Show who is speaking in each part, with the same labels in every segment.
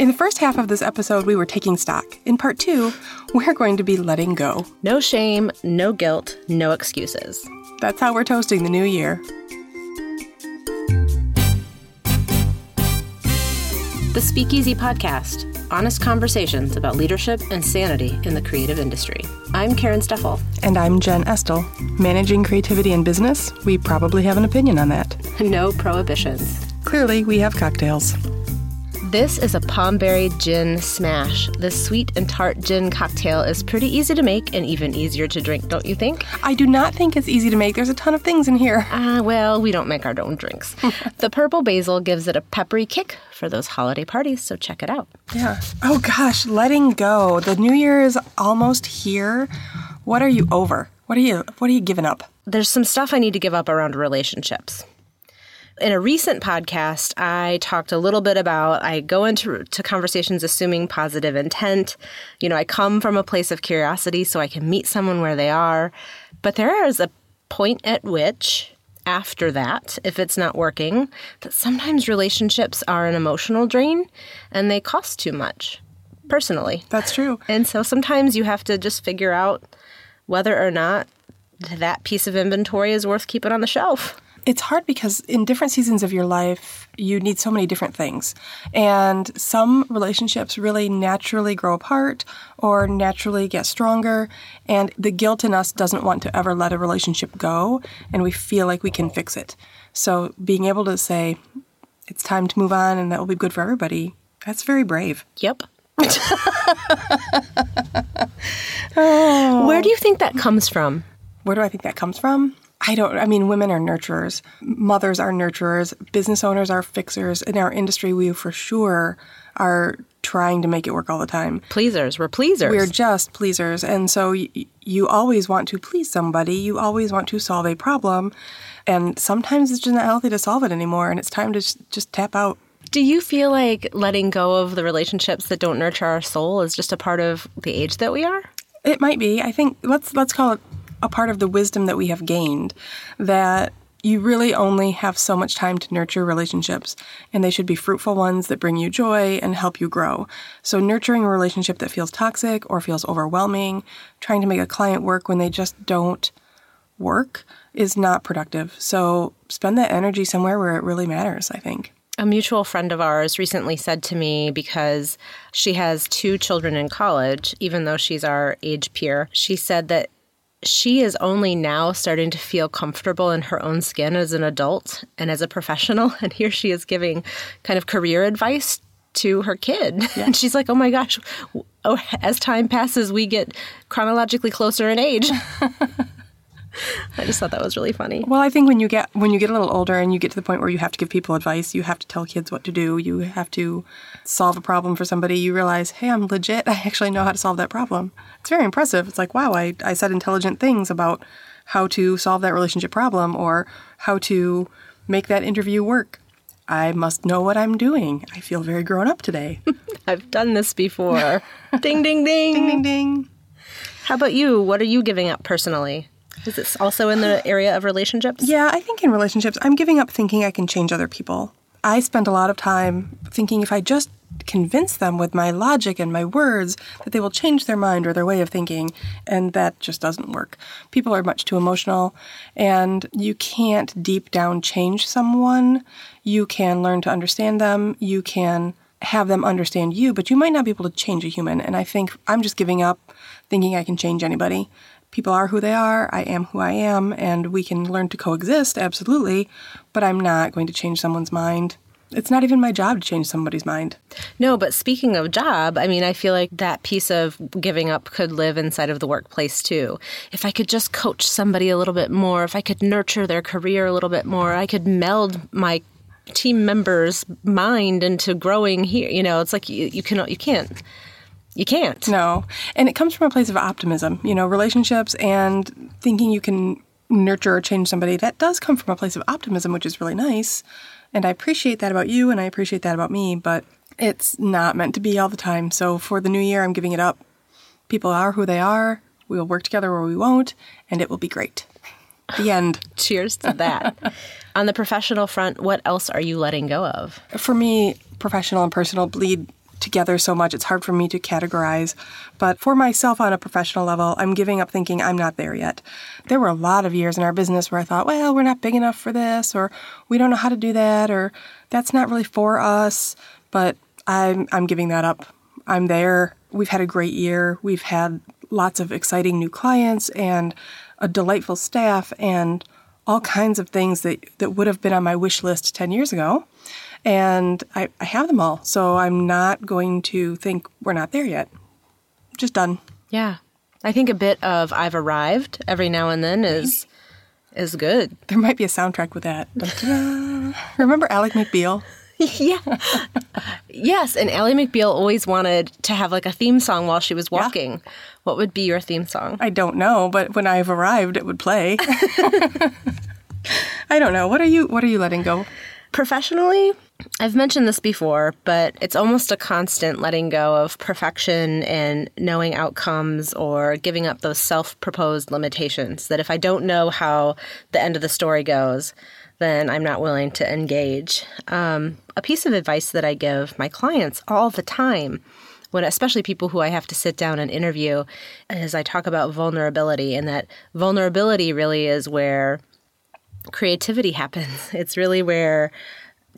Speaker 1: In the first half of this episode, we were taking stock. In part two, we're going to be letting go.
Speaker 2: No shame, no guilt, no excuses.
Speaker 1: That's how we're toasting the new year.
Speaker 2: The Speakeasy Podcast honest conversations about leadership and sanity in the creative industry. I'm Karen Steffel.
Speaker 1: And I'm Jen Estel. Managing creativity in business, we probably have an opinion on that.
Speaker 2: No prohibitions.
Speaker 1: Clearly, we have cocktails.
Speaker 2: This is a Pomberry Gin Smash. This sweet and tart gin cocktail is pretty easy to make and even easier to drink, don't you think?
Speaker 1: I do not think it's easy to make. There's a ton of things in here.
Speaker 2: Ah, uh, well, we don't make our own drinks. the purple basil gives it a peppery kick for those holiday parties, so check it out.
Speaker 1: Yeah. Oh gosh, letting go. The new year is almost here. What are you over? What are you what are you giving up?
Speaker 2: There's some stuff I need to give up around relationships in a recent podcast, I talked a little bit about I go into to conversations assuming positive intent. You know, I come from a place of curiosity so I can meet someone where they are. But there is a point at which after that, if it's not working, that sometimes relationships are an emotional drain and they cost too much personally.
Speaker 1: That's true.
Speaker 2: And so sometimes you have to just figure out whether or not that piece of inventory is worth keeping on the shelf.
Speaker 1: It's hard because in different seasons of your life, you need so many different things. And some relationships really naturally grow apart or naturally get stronger. And the guilt in us doesn't want to ever let a relationship go, and we feel like we can fix it. So being able to say, it's time to move on and that will be good for everybody, that's very brave.
Speaker 2: Yep. oh. Where do you think that comes from?
Speaker 1: Where do I think that comes from? I don't, I mean, women are nurturers, mothers are nurturers, business owners are fixers. In our industry, we for sure are trying to make it work all the time.
Speaker 2: Pleasers, we're pleasers.
Speaker 1: We're just pleasers. And so y- you always want to please somebody, you always want to solve a problem. And sometimes it's just not healthy to solve it anymore, and it's time to just tap out.
Speaker 2: Do you feel like letting go of the relationships that don't nurture our soul is just a part of the age that we are?
Speaker 1: It might be. I think let's let's call it a part of the wisdom that we have gained that you really only have so much time to nurture relationships, and they should be fruitful ones that bring you joy and help you grow. So, nurturing a relationship that feels toxic or feels overwhelming, trying to make a client work when they just don't work, is not productive. So, spend that energy somewhere where it really matters, I think.
Speaker 2: A mutual friend of ours recently said to me because she has two children in college, even though she's our age peer, she said that she is only now starting to feel comfortable in her own skin as an adult and as a professional. And here she is giving kind of career advice to her kid. Yeah. And she's like, oh my gosh, oh, as time passes, we get chronologically closer in age. I just thought that was really funny.
Speaker 1: Well, I think when you get when you get a little older and you get to the point where you have to give people advice, you have to tell kids what to do, you have to solve a problem for somebody, you realize, hey, I'm legit. I actually know how to solve that problem. It's very impressive. It's like, wow, I, I said intelligent things about how to solve that relationship problem or how to make that interview work. I must know what I'm doing. I feel very grown up today.
Speaker 2: I've done this before. ding, ding, ding.
Speaker 1: Ding, ding, ding.
Speaker 2: How about you? What are you giving up personally? Is this also in the area of relationships?
Speaker 1: Yeah, I think in relationships, I'm giving up thinking I can change other people. I spend a lot of time thinking if I just convince them with my logic and my words that they will change their mind or their way of thinking, and that just doesn't work. People are much too emotional, and you can't deep down change someone. You can learn to understand them, you can have them understand you, but you might not be able to change a human. And I think I'm just giving up thinking I can change anybody people are who they are, I am who I am, and we can learn to coexist, absolutely, but I'm not going to change someone's mind. It's not even my job to change somebody's mind.
Speaker 2: No, but speaking of job, I mean, I feel like that piece of giving up could live inside of the workplace too. If I could just coach somebody a little bit more, if I could nurture their career a little bit more, I could meld my team members' mind into growing here. You know, it's like you, you you can't you can't.
Speaker 1: No. And it comes from a place of optimism. You know, relationships and thinking you can nurture or change somebody, that does come from a place of optimism, which is really nice. And I appreciate that about you and I appreciate that about me, but it's not meant to be all the time. So for the new year, I'm giving it up. People are who they are. We will work together or we won't, and it will be great. The end.
Speaker 2: Cheers to that. On the professional front, what else are you letting go of?
Speaker 1: For me, professional and personal bleed together so much. It's hard for me to categorize. But for myself on a professional level, I'm giving up thinking I'm not there yet. There were a lot of years in our business where I thought, well, we're not big enough for this, or we don't know how to do that, or that's not really for us. But I'm, I'm giving that up. I'm there. We've had a great year. We've had lots of exciting new clients and a delightful staff and all kinds of things that, that would have been on my wish list 10 years ago. And I, I have them all. So I'm not going to think we're not there yet. Just done.
Speaker 2: Yeah. I think a bit of I've arrived every now and then is is good.
Speaker 1: There might be a soundtrack with that. Remember Ally McBeal?
Speaker 2: yeah. yes, and Ally McBeal always wanted to have like a theme song while she was walking. Yeah. What would be your theme song?
Speaker 1: I don't know, but when I've arrived, it would play. I don't know. What are you What are you letting go?
Speaker 2: Professionally, I've mentioned this before, but it's almost a constant letting go of perfection and knowing outcomes or giving up those self proposed limitations. That if I don't know how the end of the story goes, then I'm not willing to engage. Um, a piece of advice that I give my clients all the time, when especially people who I have to sit down and interview, is I talk about vulnerability, and that vulnerability really is where creativity happens. It's really where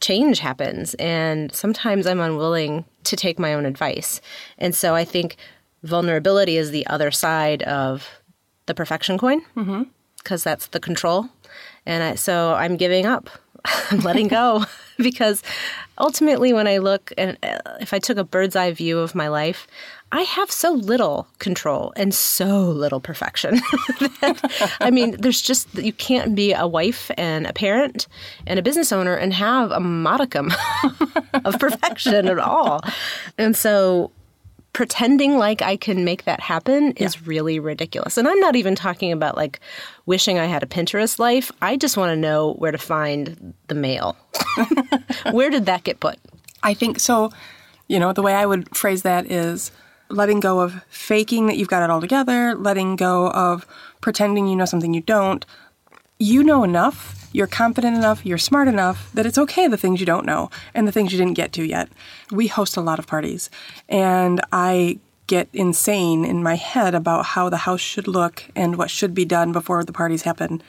Speaker 2: change happens. And sometimes I'm unwilling to take my own advice. And so I think vulnerability is the other side of the perfection coin because mm-hmm. that's the control. And I, so I'm giving up. I'm letting go because ultimately, when I look and uh, if I took a bird's eye view of my life, I have so little control and so little perfection. that, I mean, there's just, you can't be a wife and a parent and a business owner and have a modicum of perfection at all. And so pretending like I can make that happen is really ridiculous. And I'm not even talking about like wishing I had a Pinterest life. I just want to know where to find the mail. where did that get put?
Speaker 1: I think so. You know, the way I would phrase that is letting go of faking that you've got it all together, letting go of pretending you know something you don't. You know enough, you're confident enough, you're smart enough that it's okay the things you don't know and the things you didn't get to yet. We host a lot of parties, and I get insane in my head about how the house should look and what should be done before the parties happen.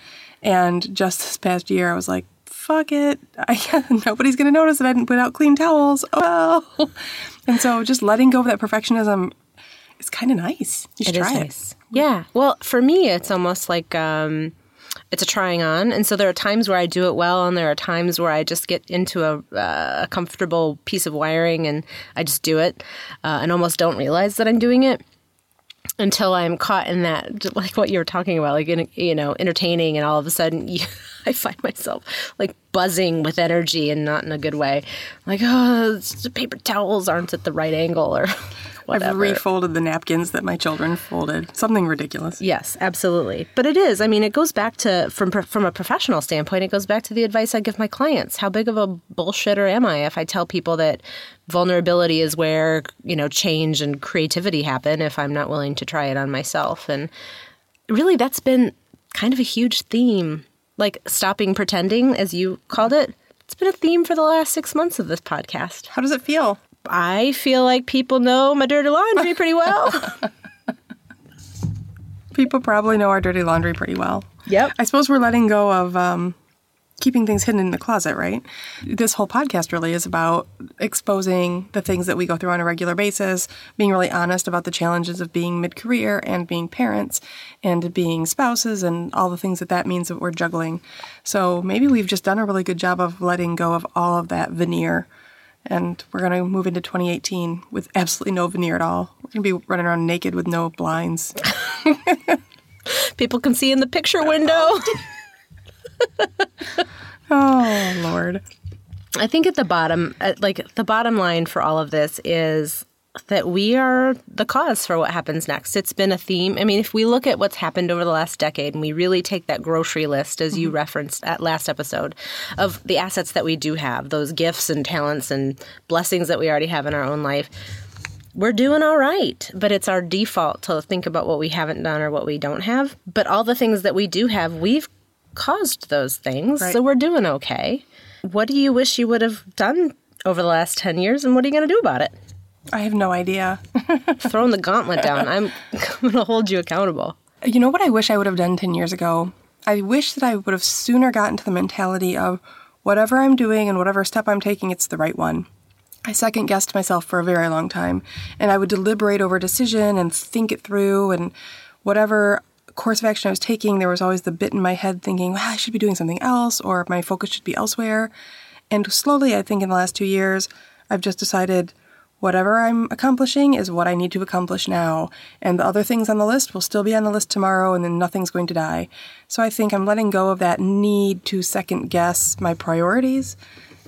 Speaker 1: And just this past year, I was like, fuck it. I, nobody's going to notice that I didn't put out clean towels. Oh well. And so just letting go of that perfectionism is kind of nice. You should it try nice.
Speaker 2: it. Yeah. Well, for me, it's almost like um, it's a trying on. And so there are times where I do it well, and there are times where I just get into a, uh, a comfortable piece of wiring and I just do it uh, and almost don't realize that I'm doing it until I'm caught in that, like what you were talking about, like, you know, entertaining, and all of a sudden you, I find myself like buzzing with energy and not in a good way. Like, oh, the paper towels aren't at the right angle or whatever.
Speaker 1: I've refolded the napkins that my children folded. Something ridiculous.
Speaker 2: Yes, absolutely. But it is. I mean, it goes back to from from a professional standpoint. It goes back to the advice I give my clients. How big of a bullshitter am I if I tell people that vulnerability is where you know change and creativity happen? If I'm not willing to try it on myself, and really, that's been kind of a huge theme. Like stopping pretending, as you called it. It's been a theme for the last six months of this podcast.
Speaker 1: How does it feel?
Speaker 2: I feel like people know my dirty laundry pretty well.
Speaker 1: people probably know our dirty laundry pretty well.
Speaker 2: Yep.
Speaker 1: I suppose we're letting go of um, keeping things hidden in the closet, right? This whole podcast really is about exposing the things that we go through on a regular basis, being really honest about the challenges of being mid career and being parents and being spouses and all the things that that means that we're juggling. So maybe we've just done a really good job of letting go of all of that veneer and we're going to move into 2018 with absolutely no veneer at all. We're going to be running around naked with no blinds.
Speaker 2: People can see in the picture window.
Speaker 1: oh, Lord.
Speaker 2: I think at the bottom, uh, like the bottom line for all of this is that we are the cause for what happens next. It's been a theme. I mean, if we look at what's happened over the last decade and we really take that grocery list, as you mm-hmm. referenced at last episode, of the assets that we do have, those gifts and talents and blessings that we already have in our own life, we're doing all right. But it's our default to think about what we haven't done or what we don't have. But all the things that we do have, we've caused those things. Right. So we're doing okay. What do you wish you would have done over the last 10 years and what are you going to do about it?
Speaker 1: I have no idea.
Speaker 2: Throwing the gauntlet down. I'm, I'm going to hold you accountable.
Speaker 1: You know what I wish I would have done 10 years ago? I wish that I would have sooner gotten to the mentality of whatever I'm doing and whatever step I'm taking, it's the right one. I second guessed myself for a very long time, and I would deliberate over a decision and think it through, and whatever course of action I was taking, there was always the bit in my head thinking, well, I should be doing something else, or my focus should be elsewhere. And slowly, I think in the last two years, I've just decided whatever I'm accomplishing is what I need to accomplish now. And the other things on the list will still be on the list tomorrow, and then nothing's going to die. So I think I'm letting go of that need to second guess my priorities.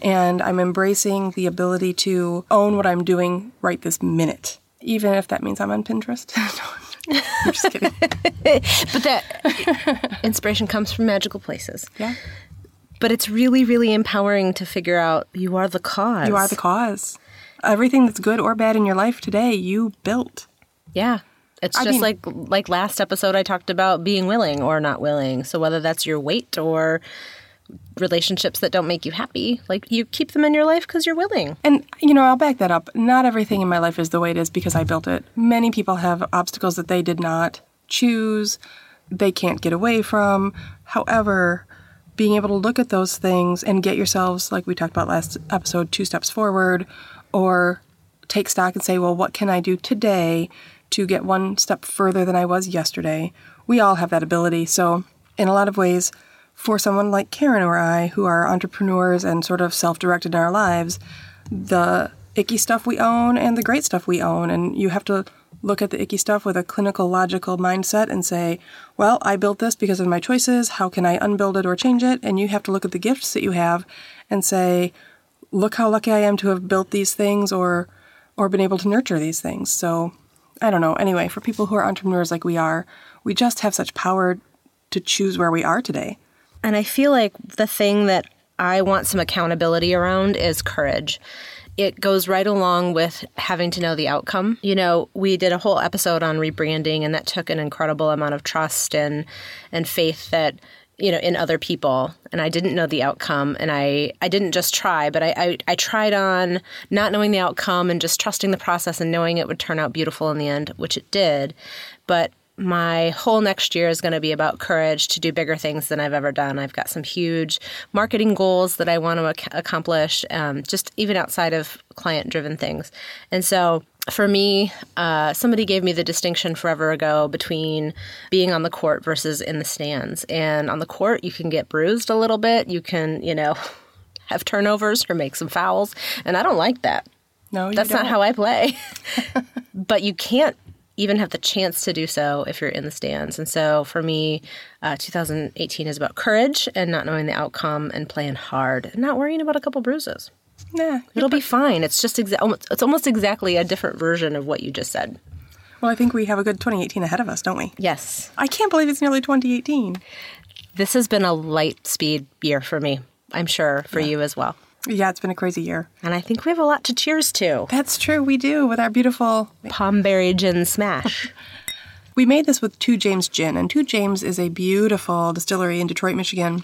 Speaker 1: And I'm embracing the ability to own what I'm doing right this minute, even if that means I'm on Pinterest. I'm just kidding.
Speaker 2: but that inspiration comes from magical places.
Speaker 1: Yeah.
Speaker 2: But it's really, really empowering to figure out you are the cause.
Speaker 1: You are the cause everything that's good or bad in your life today, you built.
Speaker 2: Yeah. It's I just mean, like like last episode I talked about being willing or not willing. So whether that's your weight or relationships that don't make you happy, like you keep them in your life because you're willing.
Speaker 1: And you know, I'll back that up. Not everything in my life is the way it is because I built it. Many people have obstacles that they did not choose, they can't get away from. However, being able to look at those things and get yourselves, like we talked about last episode, two steps forward or take stock and say, well, what can I do today to get one step further than I was yesterday? We all have that ability. So, in a lot of ways, for someone like Karen or I, who are entrepreneurs and sort of self directed in our lives, the icky stuff we own and the great stuff we own. And you have to look at the icky stuff with a clinical, logical mindset and say, well, I built this because of my choices. How can I unbuild it or change it? And you have to look at the gifts that you have and say, look how lucky I am to have built these things or or been able to nurture these things. So I don't know. Anyway, for people who are entrepreneurs like we are, we just have such power to choose where we are today.
Speaker 2: And I feel like the thing that I want some accountability around is courage. It goes right along with having to know the outcome. You know, we did a whole episode on rebranding and that took an incredible amount of trust and and faith that you know in other people and i didn't know the outcome and i i didn't just try but I, I, I tried on not knowing the outcome and just trusting the process and knowing it would turn out beautiful in the end which it did. But my whole next year is going to be about courage to do bigger things than I've ever done. I've got some huge marketing goals that I want to ac- accomplish, um, just even outside of client driven things. And so for me, uh, somebody gave me the distinction forever ago between being on the court versus in the stands. And on the court, you can get bruised a little bit. You can, you know, have turnovers or make some fouls. And I don't like that.
Speaker 1: No,
Speaker 2: that's
Speaker 1: don't.
Speaker 2: not how I play. but you can't even have the chance to do so if you're in the stands. And so for me, uh, 2018 is about courage and not knowing the outcome and playing hard and not worrying about a couple bruises.
Speaker 1: Nah,
Speaker 2: it'll be fine. It's just exa- it's almost exactly a different version of what you just said.
Speaker 1: Well, I think we have a good 2018 ahead of us, don't we?
Speaker 2: Yes.
Speaker 1: I can't believe it's nearly 2018.
Speaker 2: This has been a light speed year for me. I'm sure for yeah. you as well.
Speaker 1: Yeah, it's been a crazy year.
Speaker 2: And I think we have a lot to cheers to.
Speaker 1: That's true, we do, with our beautiful
Speaker 2: Pomberry Gin Smash.
Speaker 1: we made this with Two James Gin, and Two James is a beautiful distillery in Detroit, Michigan.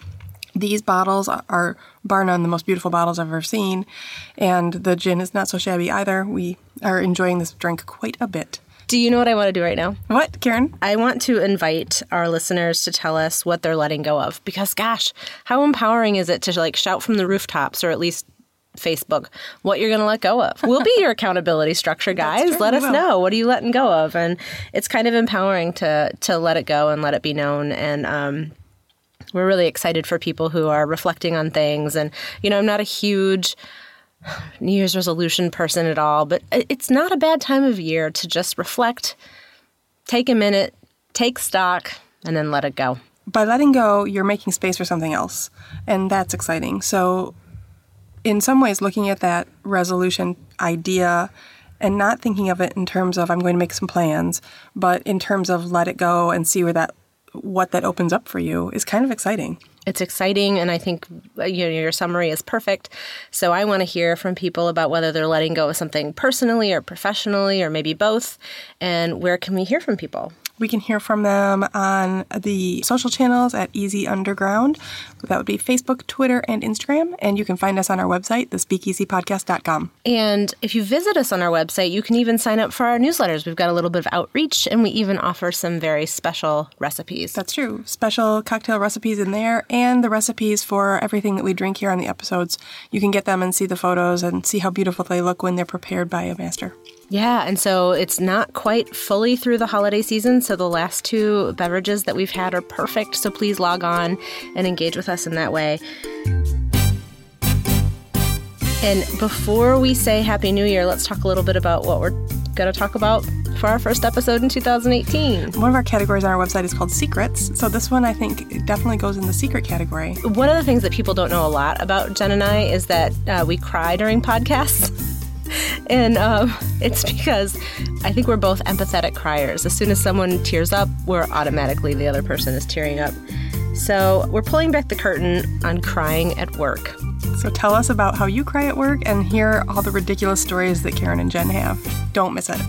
Speaker 1: These bottles are, bar none, the most beautiful bottles I've ever seen, and the gin is not so shabby either. We are enjoying this drink quite a bit.
Speaker 2: Do you know what I want to do right now?
Speaker 1: What, Karen?
Speaker 2: I want to invite our listeners to tell us what they're letting go of because gosh, how empowering is it to like shout from the rooftops or at least Facebook what you're going to let go of. We'll be your accountability structure, guys. Let us will. know what are you letting go of, and it's kind of empowering to to let it go and let it be known. And um, we're really excited for people who are reflecting on things. And, you know, I'm not a huge New Year's resolution person at all, but it's not a bad time of year to just reflect, take a minute, take stock, and then let it go.
Speaker 1: By letting go, you're making space for something else. And that's exciting. So, in some ways, looking at that resolution idea and not thinking of it in terms of I'm going to make some plans, but in terms of let it go and see where that what that opens up for you is kind of exciting.
Speaker 2: It's exciting, and I think uh, you know your summary is perfect. So I want to hear from people about whether they're letting go of something personally or professionally, or maybe both. And where can we hear from people?
Speaker 1: We can hear from them on the social channels at Easy Underground. That would be Facebook, Twitter, and Instagram. And you can find us on our website, thespeakeasypodcast.com.
Speaker 2: And if you visit us on our website, you can even sign up for our newsletters. We've got a little bit of outreach, and we even offer some very special recipes.
Speaker 1: That's true. Special cocktail recipes in there, and the recipes for everything that we drink here on the episodes. You can get them and see the photos and see how beautiful they look when they're prepared by a master.
Speaker 2: Yeah, and so it's not quite fully through the holiday season, so the last two beverages that we've had are perfect. So please log on and engage with us in that way. And before we say Happy New Year, let's talk a little bit about what we're going to talk about for our first episode in 2018.
Speaker 1: One of our categories on our website is called secrets. So this one I think definitely goes in the secret category.
Speaker 2: One of the things that people don't know a lot about Jen and I is that uh, we cry during podcasts. and um, it's because I think we're both empathetic criers. As soon as someone tears up, we're automatically the other person is tearing up. So we're pulling back the curtain on crying at work.
Speaker 1: So tell us about how you cry at work and hear all the ridiculous stories that Karen and Jen have. Don't miss it.